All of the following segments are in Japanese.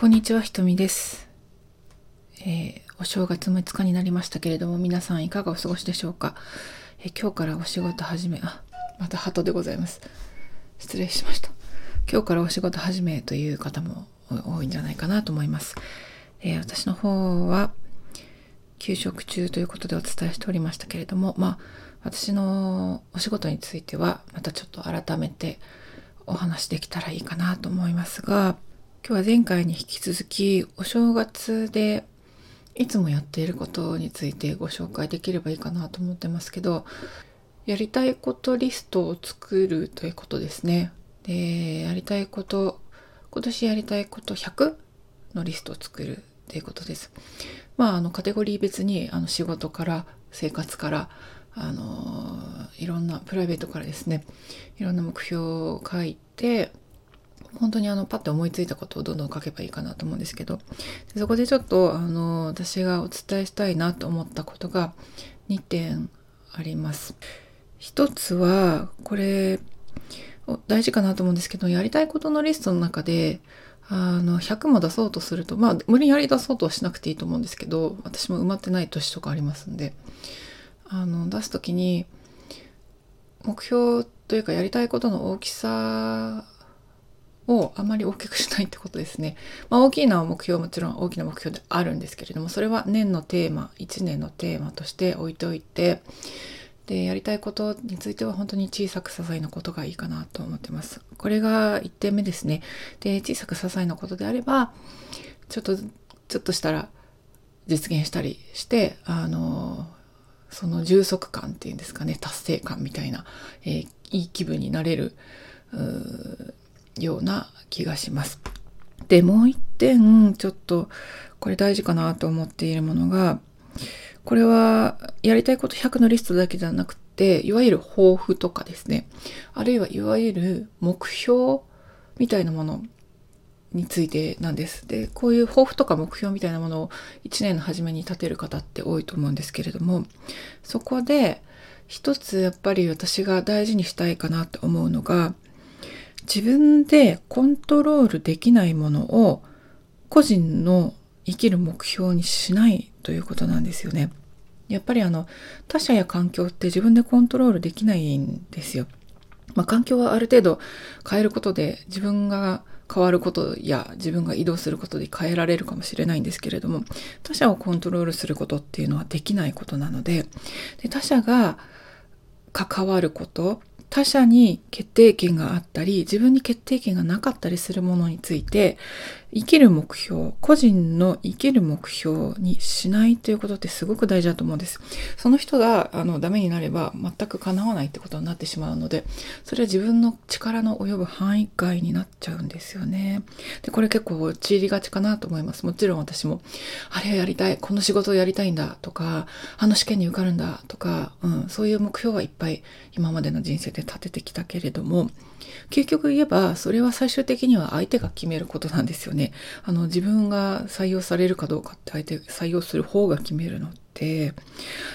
こんにちは、ひとみです、えーお正月6日になりましたけれども、皆さんいかがお過ごしでしょうか、えー今日からお仕事始め、あ、また鳩でございます。失礼しました。今日からお仕事始めという方も多いんじゃないかなと思います。えー私の方は、休職中ということでお伝えしておりましたけれども、まあ、私のお仕事については、またちょっと改めてお話できたらいいかなと思いますが、今日は前回に引き続き、お正月でいつもやっていることについてご紹介できればいいかなと思ってますけど、やりたいことリストを作るということですね。で、やりたいこと、今年やりたいこと100のリストを作るということです。まあ、あの、カテゴリー別に、あの、仕事から、生活から、あの、いろんな、プライベートからですね、いろんな目標を書いて、本当にあの、パッと思いついたことをどんどん書けばいいかなと思うんですけど、でそこでちょっと、あの、私がお伝えしたいなと思ったことが2点あります。一つは、これ、大事かなと思うんですけど、やりたいことのリストの中で、あの、100も出そうとすると、まあ、無理やり出そうとはしなくていいと思うんですけど、私も埋まってない年とかありますんで、あの、出すときに、目標というかやりたいことの大きさをあまり大きくしないってことですね。まあ、大きいのは目標はもちろん大きな目標であるんですけれども、それは年のテーマ、1年のテーマとして置いておいて、で、やりたいことについては本当に小さく些細なことがいいかなと思ってます。これが1点目ですね。で、小さく些細なことであれば、ちょっと、ちょっとしたら実現したりして、あの、その充足感っていうんですかね、達成感みたいな、えーいい気分になれる、ような気がします。で、もう一点、ちょっと、これ大事かなと思っているものが、これは、やりたいこと100のリストだけじゃなくて、いわゆる抱負とかですね。あるいはいわゆる目標みたいなものについてなんです。で、こういう抱負とか目標みたいなものを1年の初めに立てる方って多いと思うんですけれども、そこで一つやっぱり私が大事にしたいかなと思うのが、自分でコントロールできないものを個人の生きる目標にしないということなんですよね。やっぱりあの他者や環境って自分でコントロールできないんですよ。まあ、環境はある程度変えることで自分が変わることや自分が移動することで変えられるかもしれないんですけれども他者をコントロールすることっていうのはできないことなのでで他者が関わること他者に決定権があったり自分に決定権がなかったりするものについて生きる目標個人の生きる目標にしないということってすごく大事だと思うんです。その人があのダメになれば全く叶わないってことになってしまうのでそれは自分の力の及ぶ範囲外になっちゃうんですよね。でこれ結構陥りがちかなと思います。もちろん私もあれやりたいこの仕事をやりたいんだとかあの試験に受かるんだとか、うん、そういう目標はいっぱい今までの人生で立ててきたけれども究極言えばそれは最終的には相手が決めることなんですよね。ねあの自分が採用されるかどうかって相手採用する方が決めるので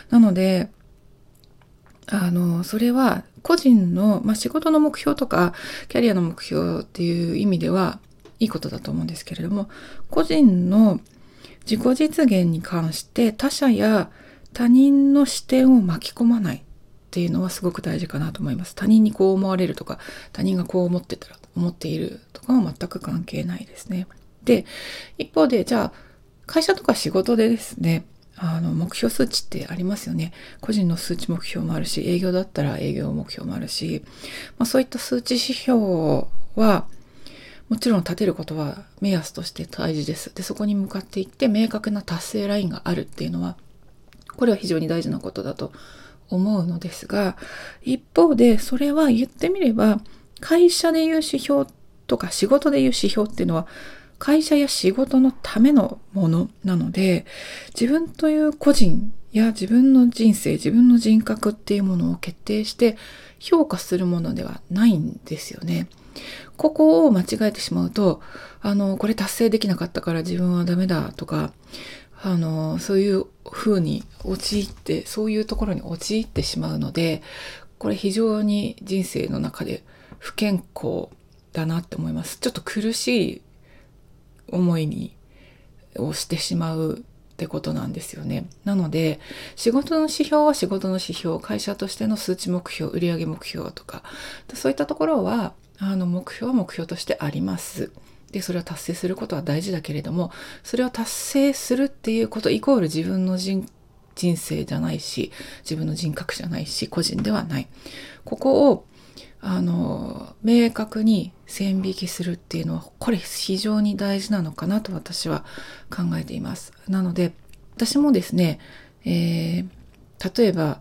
なのであのそれは個人の、まあ、仕事の目標とかキャリアの目標っていう意味ではいいことだと思うんですけれども個人の自己実現に関して他者や他人の視点を巻き込まないっていうのはすごく大事かなと思います。他人にこう思われるとか、他人がこう思ってたら、思っているかは全く関係ないですね。で、一方で、じゃあ、会社とか仕事でですね、あの、目標数値ってありますよね。個人の数値目標もあるし、営業だったら営業目標もあるし、まあ、そういった数値指標は、もちろん立てることは目安として大事です。で、そこに向かっていって明確な達成ラインがあるっていうのは、これは非常に大事なことだと思うのですが、一方でそれは言ってみれば、会社でいう指標とか仕事でいう指標っていうのは、会社や仕事のためのものなので、自分という個人や自分の人生、自分の人格っていうものを決定して評価するものではないんですよね。ここを間違えてしまうと、あの、これ達成できなかったから自分はダメだとか、あの、そういう風に陥って、そういうところに陥ってしまうので、これ非常に人生の中で不健康だなって思います。ちょっと苦しい思いにをしてしまうってことなんですよね。なので仕事の指標は仕事の指標会社としての数値目標売上目標とかそういったところはあの目標は目標としてあります。でそれを達成することは大事だけれどもそれを達成するっていうことイコール自分の人人生じゃないし自分の人格じゃないし個人ではないここをあの明確に線引きするっていうのはこれ非常に大事なのかなと私は考えていますなので私もですね、えー、例えば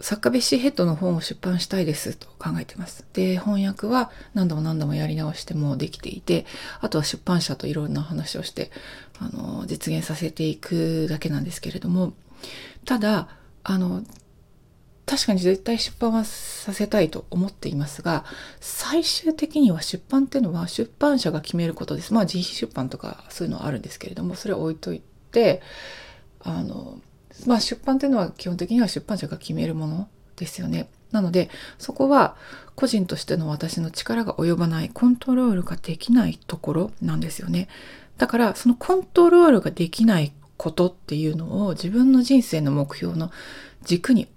作家ベッシーヘッドの本を出版したいですと考えてます。で、翻訳は何度も何度もやり直してもできていて、あとは出版社といろんな話をして、あの、実現させていくだけなんですけれども、ただ、あの、確かに絶対出版はさせたいと思っていますが、最終的には出版っていうのは出版社が決めることです。まあ自費出版とかそういうのはあるんですけれども、それは置いといて、あの、まあ出版っていうのは基本的には出版社が決めるものですよね。なのでそこは個人としての私の力が及ばないコントロールができないところなんですよね。だからそのコントロールができないことっていうのを自分の人生の目標の軸に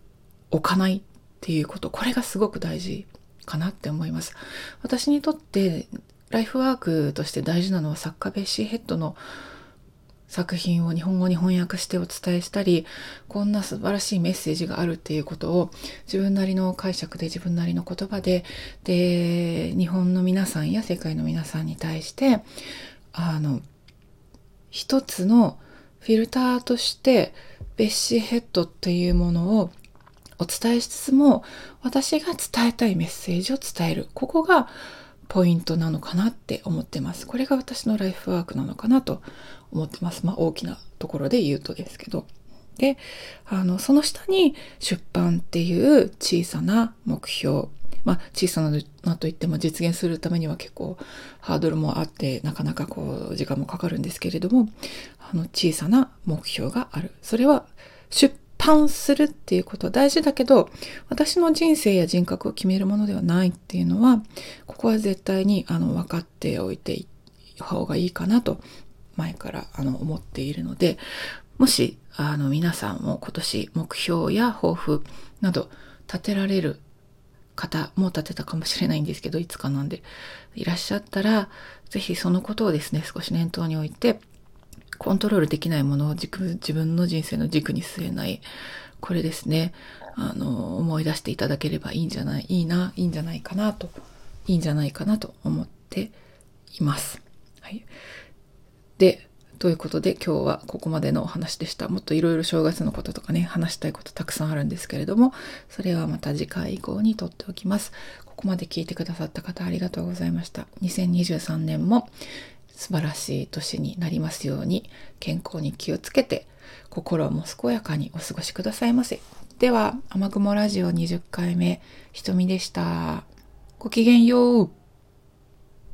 置かないっていうことこれがすごく大事かなって思います。私にとってライフワークとして大事なのは作家ベッシーヘッドの作品を日本語に翻訳してお伝えしたりこんな素晴らしいメッセージがあるっていうことを自分なりの解釈で自分なりの言葉でで日本の皆さんや世界の皆さんに対してあの一つのフィルターとしてベッシーヘッドっていうものをお伝えしつつも私が伝えたいメッセージを伝えるここがポイントなのかなって思ってます。これが私のライフワークなのかなと思ってます。まあ大きなところで言うとですけど。で、あの、その下に出版っていう小さな目標。まあ小さなと言っても実現するためには結構ハードルもあってなかなかこう時間もかかるんですけれども、あの小さな目標がある。それは出版するっていうことは大事だけど、私の人生や人格を決めるものではないっていうのは、ここは絶対にあの分かっておいていた方がいいかなと、前からあの思っているので、もしあの皆さんも今年目標や抱負など立てられる方、も立てたかもしれないんですけど、いつかなんで、いらっしゃったら、是非そのことをですね、少し念頭に置いて、コントロールできないものを軸自分の人生の軸に据えない。これですね。あの、思い出していただければいいんじゃない、いいな、いいんじゃないかなと、いいんじゃないかなと思っています。はい。で、ということで今日はここまでのお話でした。もっといろいろ正月のこととかね、話したいことたくさんあるんですけれども、それはまた次回以降にとっておきます。ここまで聞いてくださった方ありがとうございました。2023年も素晴らしい年になりますように健康に気をつけて心も健やかにお過ごしくださいませ。では、雨雲ラジオ20回目、ひとみでした。ごきげんよう。